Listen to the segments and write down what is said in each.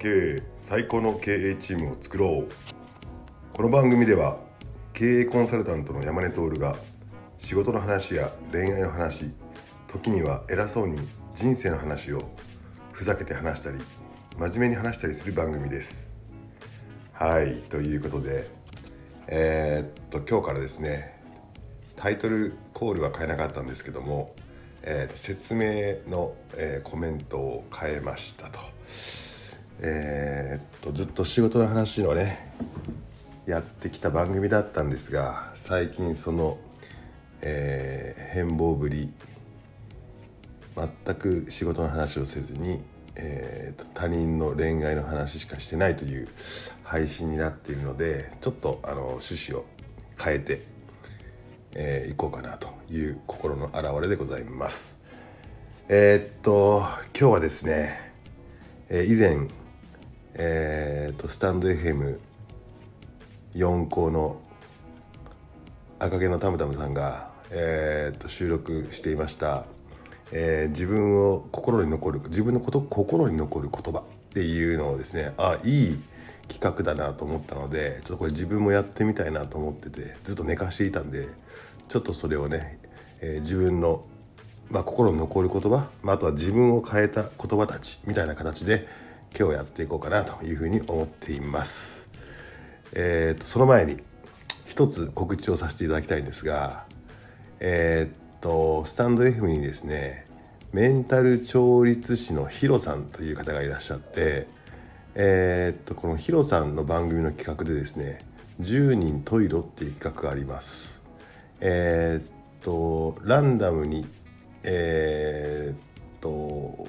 経営最高の経営チームを作ろう。この番組では経営コンサルタントの山根徹が仕事の話や恋愛の話時には偉そうに人生の話をふざけて話したり真面目に話したりする番組です。はいということでえー、っと今日からですねタイトルコールは変えなかったんですけどもえと、説明の、えー、コメントを変えましたと,、えーと、ずっと仕事の話のねやってきた番組だったんですが最近その、えー、変貌ぶり全く仕事の話をせずに、えーと、他人の恋愛の話しかしてないという配信になっているのでちょっとあの趣旨を変えてえー、行こうかなという心の表れでございます。えー、っと今日はですね、えー、以前、えー、っとスタンド FM4 校の赤毛のたむたむさんが、えー、っと収録していました、えー、自分を心に残る自分のこと心に残る言葉っていうのをですねあいい企画だなと思ったのでちょっとこれ自分もやってみたいなと思っててずっと寝かしていたんでちょっとそれをね、えー、自分の、まあ、心に残る言葉、まあ、あとは自分を変えた言葉たちみたいな形で今日やっていこうかなというふうに思っています。えーと、その前に一つ告知をさせていただきたいんですがえー、とスタンド F にですねメンタル調律師のヒロさんという方がいらっしゃってえー、とこのヒロさんの番組の企画でですね「10人トイロ」っていう企画があります。えー、とランダムにえー、っと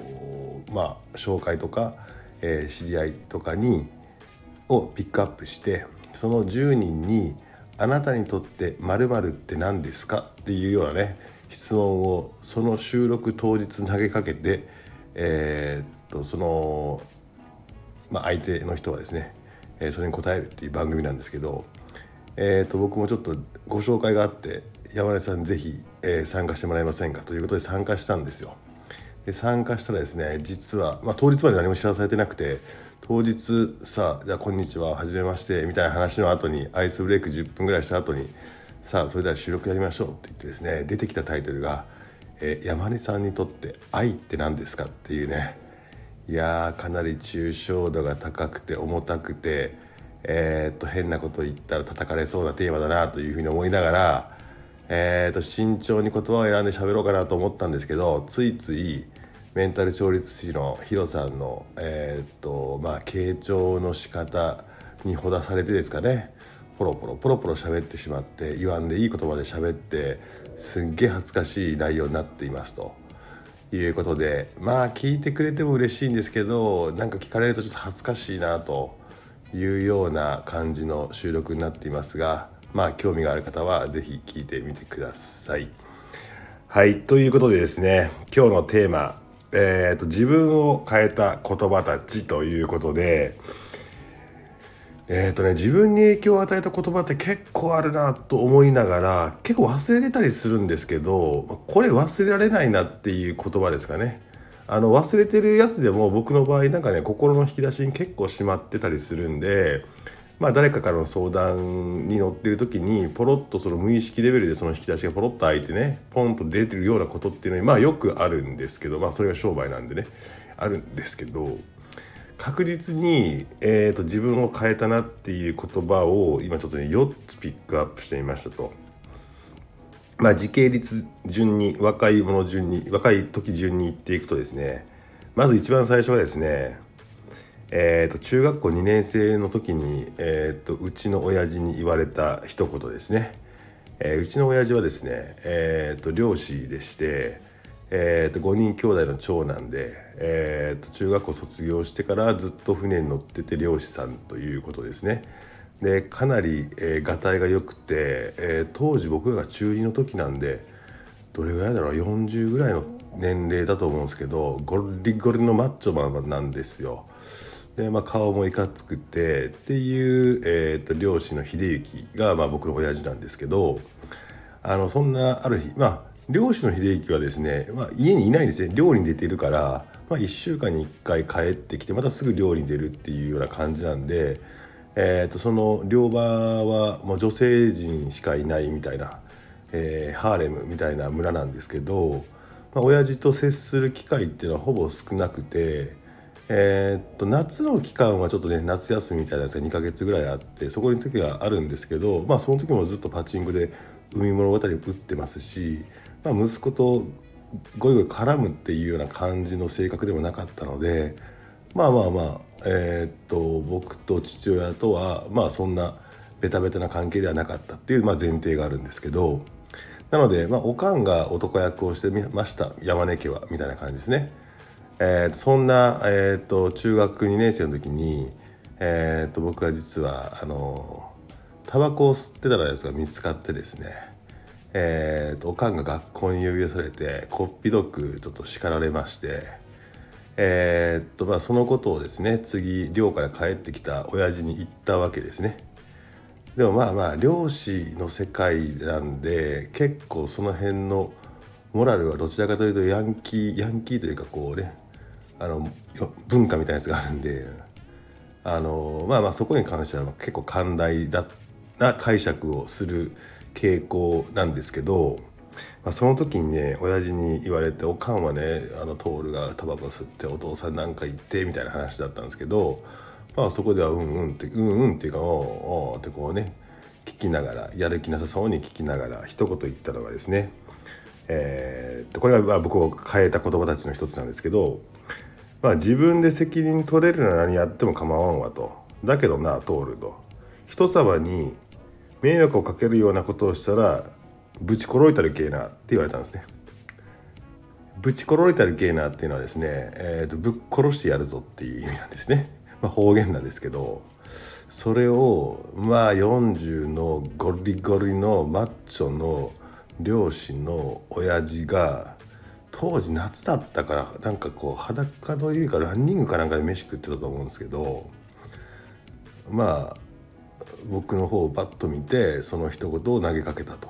まあ紹介とか、えー、知り合いとかにをピックアップしてその10人に「あなたにとって〇〇って何ですか?」っていうようなね質問をその収録当日投げかけてえー、っとそのまあ、相手の人はですね、えー、それに答えるっていう番組なんですけど、えー、と僕もちょっとご紹介があって山根さん是非、え、参加してもらえませんか？ということで参加したんですよ。で参加したらですね実は、まあ、当日まで何も知らされてなくて当日さあじゃあこんにちははじめましてみたいな話の後にアイスブレイク10分ぐらいした後にさあそれでは収録やりましょうって言ってですね出てきたタイトルが「えー、山根さんにとって愛って何ですか?」っていうねいやかなり抽象度が高くて重たくて、えー、っと変なこと言ったら叩かれそうなテーマだなというふうに思いながら、えー、と慎重に言葉を選んで喋ろうかなと思ったんですけどついついメンタル調律師のヒロさんの、えー、とまあ傾聴の仕方にほだされてですかねポロポロポロポロ喋ってしまって言わんでいい言葉で喋ってすっげえ恥ずかしい内容になっていますと。いうことでまあ聞いてくれても嬉しいんですけどなんか聞かれるとちょっと恥ずかしいなというような感じの収録になっていますがまあ興味がある方は是非聞いてみてください。はいということでですね今日のテーマ、えーと、自分を変えた言葉たちということでえーとね、自分に影響を与えた言葉って結構あるなと思いながら結構忘れてたりするんですけどこれ忘れられないなっていう言葉ですかね。あの忘れてるやつでも僕の場合なんかね心の引き出しに結構しまってたりするんでまあ誰かからの相談に乗ってる時にポロッとその無意識レベルでその引き出しがポロッと開いてねポンと出てるようなことっていうのはまあよくあるんですけどまあそれが商売なんでねあるんですけど確実に、えーと、自分を変えたなっていう言葉を今ちょっとね4つピックアップしてみましたと。まあ時系列順に若い者順に若い時順に言っていくとですねまず一番最初はですねえーと、中学校2年生の時に、えーと、うちの親父に言われた一言ですね、えー、うちの親父はですね、えーと漁師でして、えー、と5人兄弟の長男で、えー、と中学校卒業してからずっと船に乗ってて漁師さんということですね。でかなり、えー、がたいが良くて、えー、当時僕が中2の時なんでどれぐらいだろう40ぐらいの年齢だと思うんですけどゴリゴリのマッチョマンなんですよ。でまあ、顔もいかつくてっていう、えーと、漁師の秀幸が、まあ、僕の親父なんですけどあのそんなある日まあ漁師の秀幸はですね、まあ、家にいないんですね漁に出てるからまあ、1週間に1回帰ってきてまたすぐ寮に出るっていうような感じなんで、えー、とその寮場はもう女性陣しかいないみたいな、えー、ハーレムみたいな村なんですけど、まあ、親父と接する機会っていうのはほぼ少なくて。えー、っと夏の期間はちょっとね夏休みみたいなやつが2ヶ月ぐらいあってそこに時はあるんですけどまあその時もずっとパチンコで海物語を打ってますし、まあ、息子とゴイゴイ絡むっていうような感じの性格でもなかったのでまあまあまあえー、っと僕と父親とはまあそんなベタベタな関係ではなかったっていう、まあ、前提があるんですけどなので、まあ、おかんが男役をしてみました山根家はみたいな感じですね。えー、そんな、えーと、中学2年生の時に、えーと、僕は実はあのタバコを吸ってたらやつが見つかってですね、えーと、おかんが学校に呼び出されてこっぴどくちょっと叱られまして、えーとまあ、そのことをですね次寮から帰ってきた親父に言ったわけですね。でもまあまあ漁師の世界なんで結構その辺のモラルはどちらかというとヤンキーヤンキーというかこうねあの文化みたいなやつがあるんであのまあまあそこに関しては結構寛大だな解釈をする傾向なんですけど、まあ、その時にね親父に言われておかんはねあの徹がタバコ吸ってお父さんなんか言ってみたいな話だったんですけど、まあ、そこではうんうんってうんうんっていうかおおってこうね聞きながらやる気なさそうに聞きながら一言言ったのがですねえー、これはまあ僕を変えた言葉たちの一つなんですけどまあ自分で責任取れるなら何やっても構わんわと。だけどな、通ると。人様に迷惑をかけるようなことをしたら、ぶちころいたるけえなって言われたんですね。ぶちころいたるけえなっていうのはですね、えー、とぶっ殺してやるぞっていう意味なんですね。まあ、方言なんですけど、それをまあ40のゴリゴリのマッチョの漁師の親父が当時夏だったからなんかこう裸のいうかランニングかなんかで飯食ってたと思うんですけどまあ僕の方をバッと見てその一言を投げかけたと。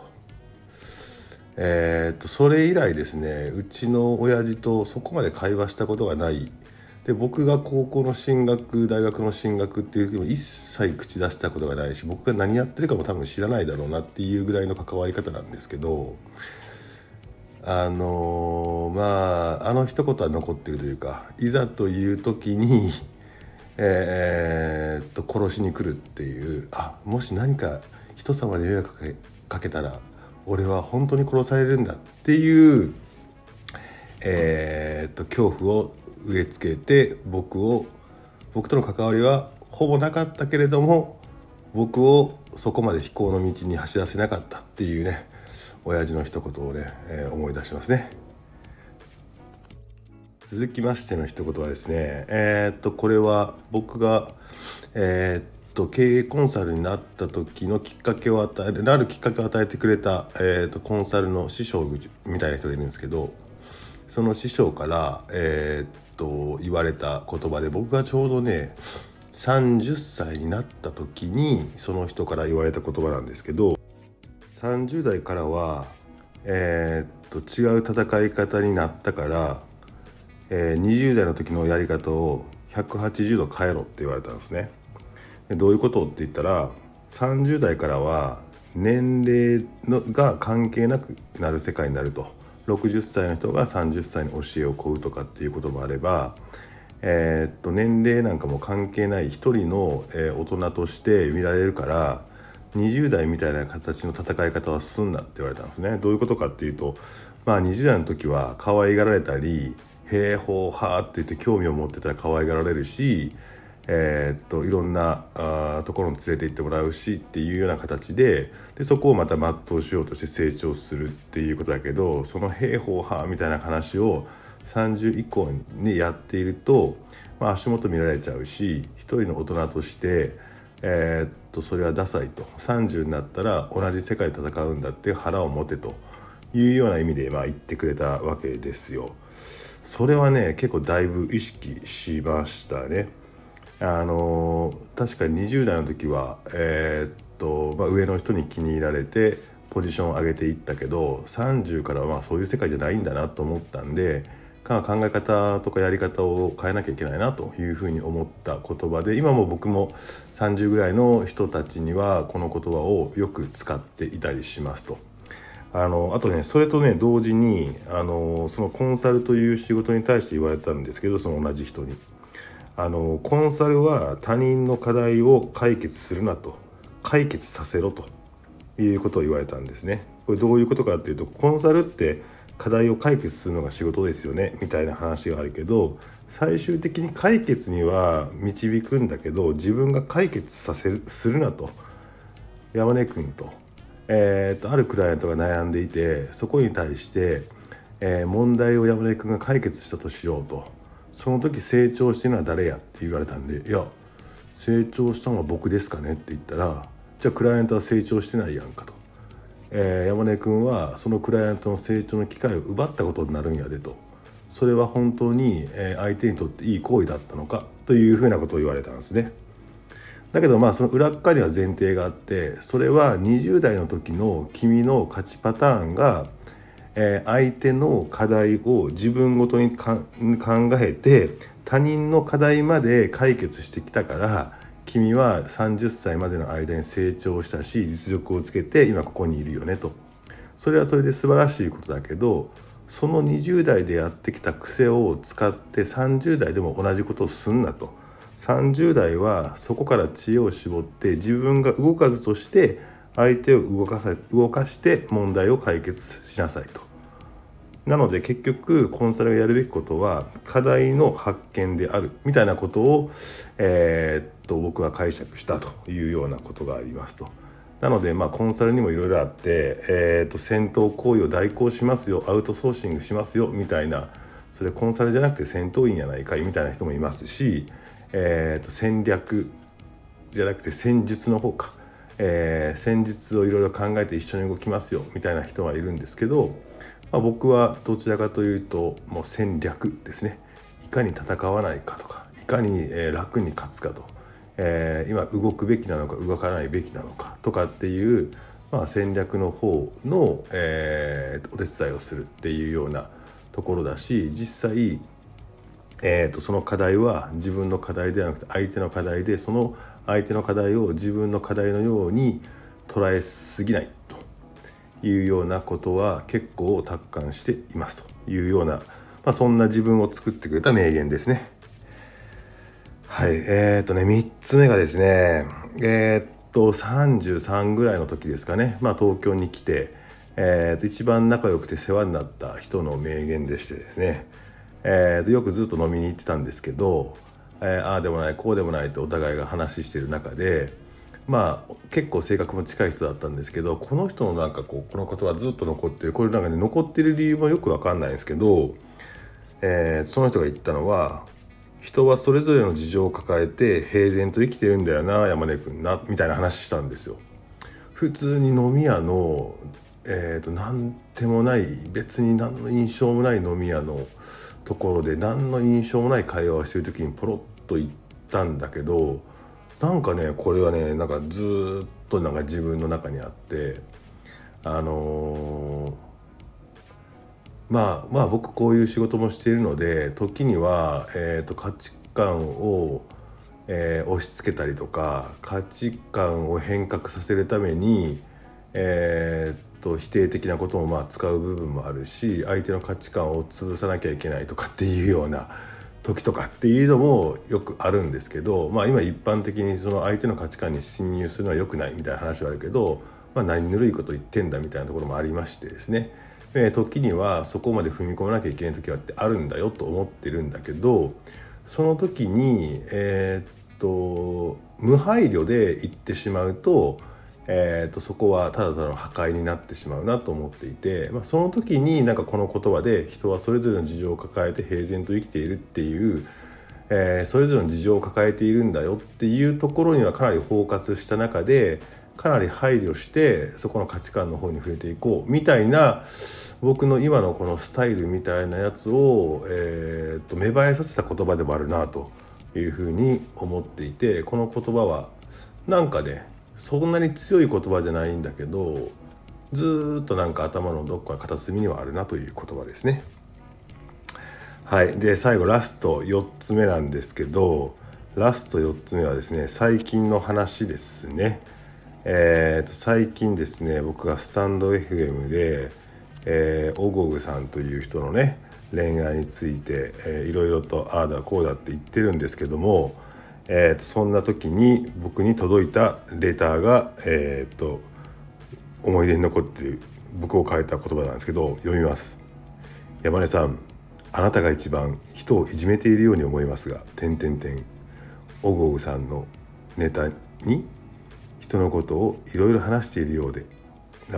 え、っとそれ以来ですねうちの親父とそこまで会話したことがないで僕が高校の進学大学の進学っていう時も一切口出したことがないし僕が何やってるかも多分知らないだろうなっていうぐらいの関わり方なんですけどあのー、まああの一言は残ってるというかいざという時にえ、っと殺しに来るっていうあもし何か人様に迷惑かけたら俺は本当に殺されるんだっていう、えー、っと恐怖を植え付けて僕を僕との関わりはほぼなかったけれども僕をそこまで飛行の道に走らせなかったっていうね。親父の一言をね、えー、思い出しますね。続きましての一言はですねえー、っとこれは僕がえー、っと経営コンサルになった時のきっかけを与えるなるきっかけを与えてくれた、え、っとコンサルの師匠みたいな人がいるんですけどその師匠からえっと言われた言葉で僕がちょうどね30歳になった時にその人から言われた言葉なんですけど30代からは、えー、っと違う戦い方になったから、えー、20代の時のやり方を180度変えろって言われたんですね。でどういうことって言ったら30代からは年齢のが関係なくなる世界になると60歳の人が30歳に教えを請うとかっていうこともあれば、えー、っと年齢なんかも関係ない一人の、えー、大人として見られるから20代みたいな形の戦い方はすんなって言われたんですね。どういうことかっていうとまあ20代の時は可愛がられたり「へえほうは」って言って興味を持ってたら可愛がられるしえー、っといろんなあところに連れて行ってもらうしっていうような形ででそこをまた全うしようとして成長するっていうことだけどその「兵法派」みたいな話を30以降にやっていると、まあ、足元見られちゃうし一人の大人としてえー、っとそれはダサいと30になったら同じ世界で戦うんだって腹を持てというような意味でまあ言ってくれたわけですよ。それはね結構だいぶ意識しましたね。あの確か20代の時は、えー、っとまあ、上の人に気に入られてポジションを上げていったけど30からはそういう世界じゃないんだなと思ったんで考え方とかやり方を変えなきゃいけないなというふうに思った言葉で今も僕も30ぐらいの人たちにはこの言葉をよく使っていたりしますと。あのあとねそれとね同時にあのそのコンサルという仕事に対して言われたんですけどその同じ人にあのコンサルは他人の課題を解決するなと解決させろということを言われたんですね。これどういうことかっていうとコンサルって課題を解決するのが仕事ですよねみたいな話があるけど最終的に解決には導くんだけど自分が解決させるするなと。山根君と,、えーと、あるクライアントが悩んでいてそこに対して、えー、問題を山根君が解決したとしようと。その時成長してるのは誰や？って言われたんでいや成長したのは僕ですかね？って言ったらじゃあクライアントは成長してないやんかと。えー、山根君はそのクライアントの成長の機会を奪ったことになるんやでとそれは本当に相手にとっていい行為だったのかというふうなことを言われたんですね。だけどまあその裏側には前提があってそれは20代の時の君の勝ちパターンが、え相手の課題を自分ごとに考えて他人の課題まで解決してきたから君は30歳までの間に成長したし実力をつけて今ここにいるよねと。それはそれで素晴らしいことだけどその20代でやってきた癖を使って30代でも同じことをすんなと。30代はそこから知恵を絞って自分が動かずとして相手を動かさ動かして問題を解決しなさいと。なので結局コンサルがやるべきことは課題の発見であるみたいなことを、えー、っと僕は解釈したというようなことがありますと。なのでまあコンサルにもいろいろあって、えー、と戦闘行為を代行しますよアウトソーシングしますよみたいなそれコンサルじゃなくて戦闘員やないかいみたいな人もいますし、えー、と戦略じゃなくて戦術の方か、えー、戦術をいろいろ考えて一緒に動きますよみたいな人がいるんですけどまあ、僕はどちらかというともう戦略ですねいかに戦わないかとかいかに楽に勝つかと、えー、今動くべきなのか動かないべきなのかとかっていう、まあ、戦略の方の、えー、お手伝いをするっていうようなところだし実際、えーと、その課題は自分の課題ではなくて相手の課題でその相手の課題を自分の課題のように捉えすぎないというようなことは結構達観していますというような、まあ、そんな自分を作ってくれた名言ですね。はい、えー、っとね3つ目がですねえー、っと33ぐらいの時ですかね、まあ、東京に来て、えー、っと一番仲良くて世話になった人の名言でしてですね、え、っとよくずっと飲みに行ってたんですけど、えー、ああでもないこうでもないとお互いが話してる中でまあ結構性格も近い人だったんですけどこの人のなんかこうこの言葉ずっと残ってるこれなんかね残ってる理由もよく分かんないんですけど、えー、その人が言ったのは人はそれぞれの事情を抱えて平然と生きてるんだよな山根君なみたいな話したんですよ。普通に飲み屋のえーと、何でもない別に何の印象もない飲み屋のところで何の印象もない会話をしてる時にポロッと言ったんだけどなんかねこれはねなんかずっとなんか自分の中にあってあのー、まあまあ僕こういう仕事もしているので時には、えーと、価値観を、えー、押し付けたりとか価値観を変革させるために、えーと否定的なこともまあ使う部分もあるし相手の価値観を潰さなきゃいけないとかっていうような時とかっていうのもよくあるんですけど、まあ、今一般的にその相手の価値観に侵入するのは良くないみたいな話はあるけど、まあ、何ぬるいこと言ってんだみたいなところもありましてですね、え、時にはそこまで踏み込まなきゃいけない時はってあるんだよと思ってるんだけどその時にえー、っと無配慮で言ってしまうとえーと、そこはただただの破壊になってしまうなと思っていて、まあ、その時になんかこの言葉で人はそれぞれの事情を抱えて平然と生きているっていう、えー、それぞれの事情を抱えているんだよっていうところにはかなり包括した中でかなり配慮してそこの価値観の方に触れていこうみたいな僕の今のこのスタイルみたいなやつを、えーと、芽生えさせた言葉でもあるなというふうに思っていてこの言葉はなんかねそんなに強い言葉じゃないんだけどずっとなんか頭のどっか片隅にはあるなという言葉ですね。はいで最後ラスト4つ目なんですけどラスト4つ目はですね最近の話ですねえー、と最近ですね僕がスタンド FM で、えー、オゴグさんという人のね恋愛について、えー、いろいろとああだこうだって言ってるんですけども、えー、とそんな時に僕に届いたレターが、えー、と思い出に残っている僕を変えた言葉なんですけど読みます。山根さんあなたが一番人をいじめているように思いますが点点点。オゴグさんのネタに人のことをいろいろ話しているようで。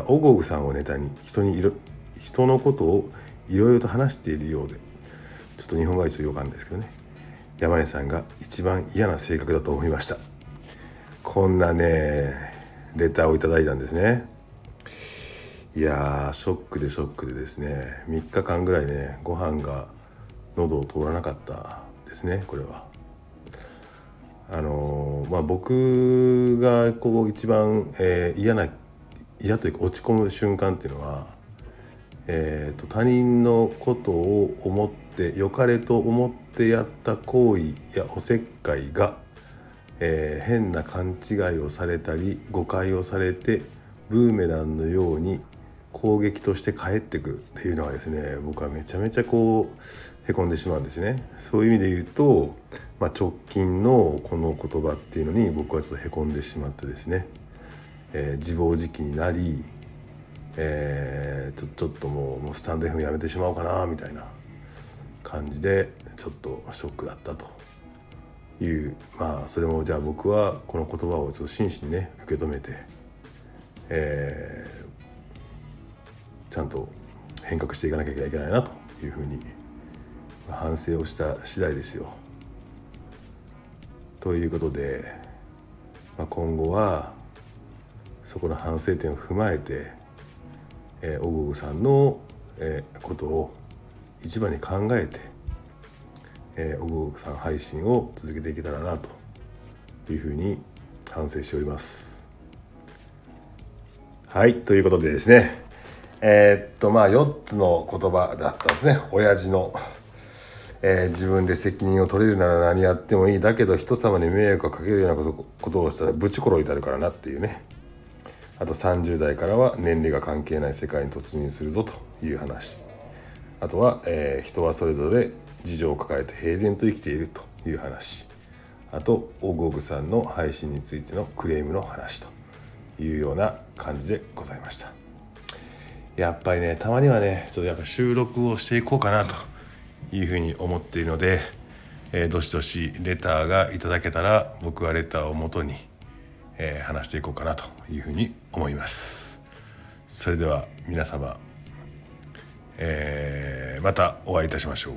オゴグさんをネタに人にいろ人のことをいろいろと話しているようで。ちょっと日本語はちょっとよくわかんですけどね。山根さんが一番嫌な性格だと思いました。こんなねレターをいただいたんですね。いやショックでショックでですね。3日間ぐらいねご飯が喉を通らなかったですねこれは。あのまあ、僕がこう一番、えー、嫌な嫌というか落ち込む瞬間っていうのは、えーと、他人のことを思って良かれと思ってやった行為やおせっかいが、えー、変な勘違いをされたり誤解をされてブーメランのように攻撃として返ってくるっていうのはですね僕はめちゃめちゃこうへこんでしまうんですね。そういう意味で言うとまあ、直近のこの言葉っていうのに僕はちょっとへこんでしまってですね、えー、自暴自棄になり、えー、ちょちょっともうもうスタンド FM やめてしまおうかなみたいな感じでちょっとショックだったというまあそれもじゃあ僕はこの言葉をちょっと真摯にね受け止めて、え、ちゃんと変革していかなきゃいけないなというふうに反省をした次第ですよ。ということで、まあ、今後はそこの反省点を踏まえて、えー、オググさんの、えー、ことを一番に考えて、えー、オググさん配信を続けていけたらなというふうに反省しております。はいということでですねえー、っとまあ4つの言葉だったんですね。親父のえー、自分で責任を取れるなら何やってもいい。だけど人様に迷惑をかけるようなことをしたらぶち殺いたるからなっていうね。あと30代からは年齢が関係ない世界に突入するぞという話。あとは、えー、人はそれぞれ事情を抱えて平然と生きているという話。あとオグオグさんの配信についてのクレームの話というような感じでございました。やっぱりねたまにはねちょっとやっぱ収録をしていこうかなというふうに思っているので、えー、どしどしレターがいただけたら僕はレターをもとに、えー、話していこうかなというふうに思います。それでは皆様、えー、またお会いいたしましょう。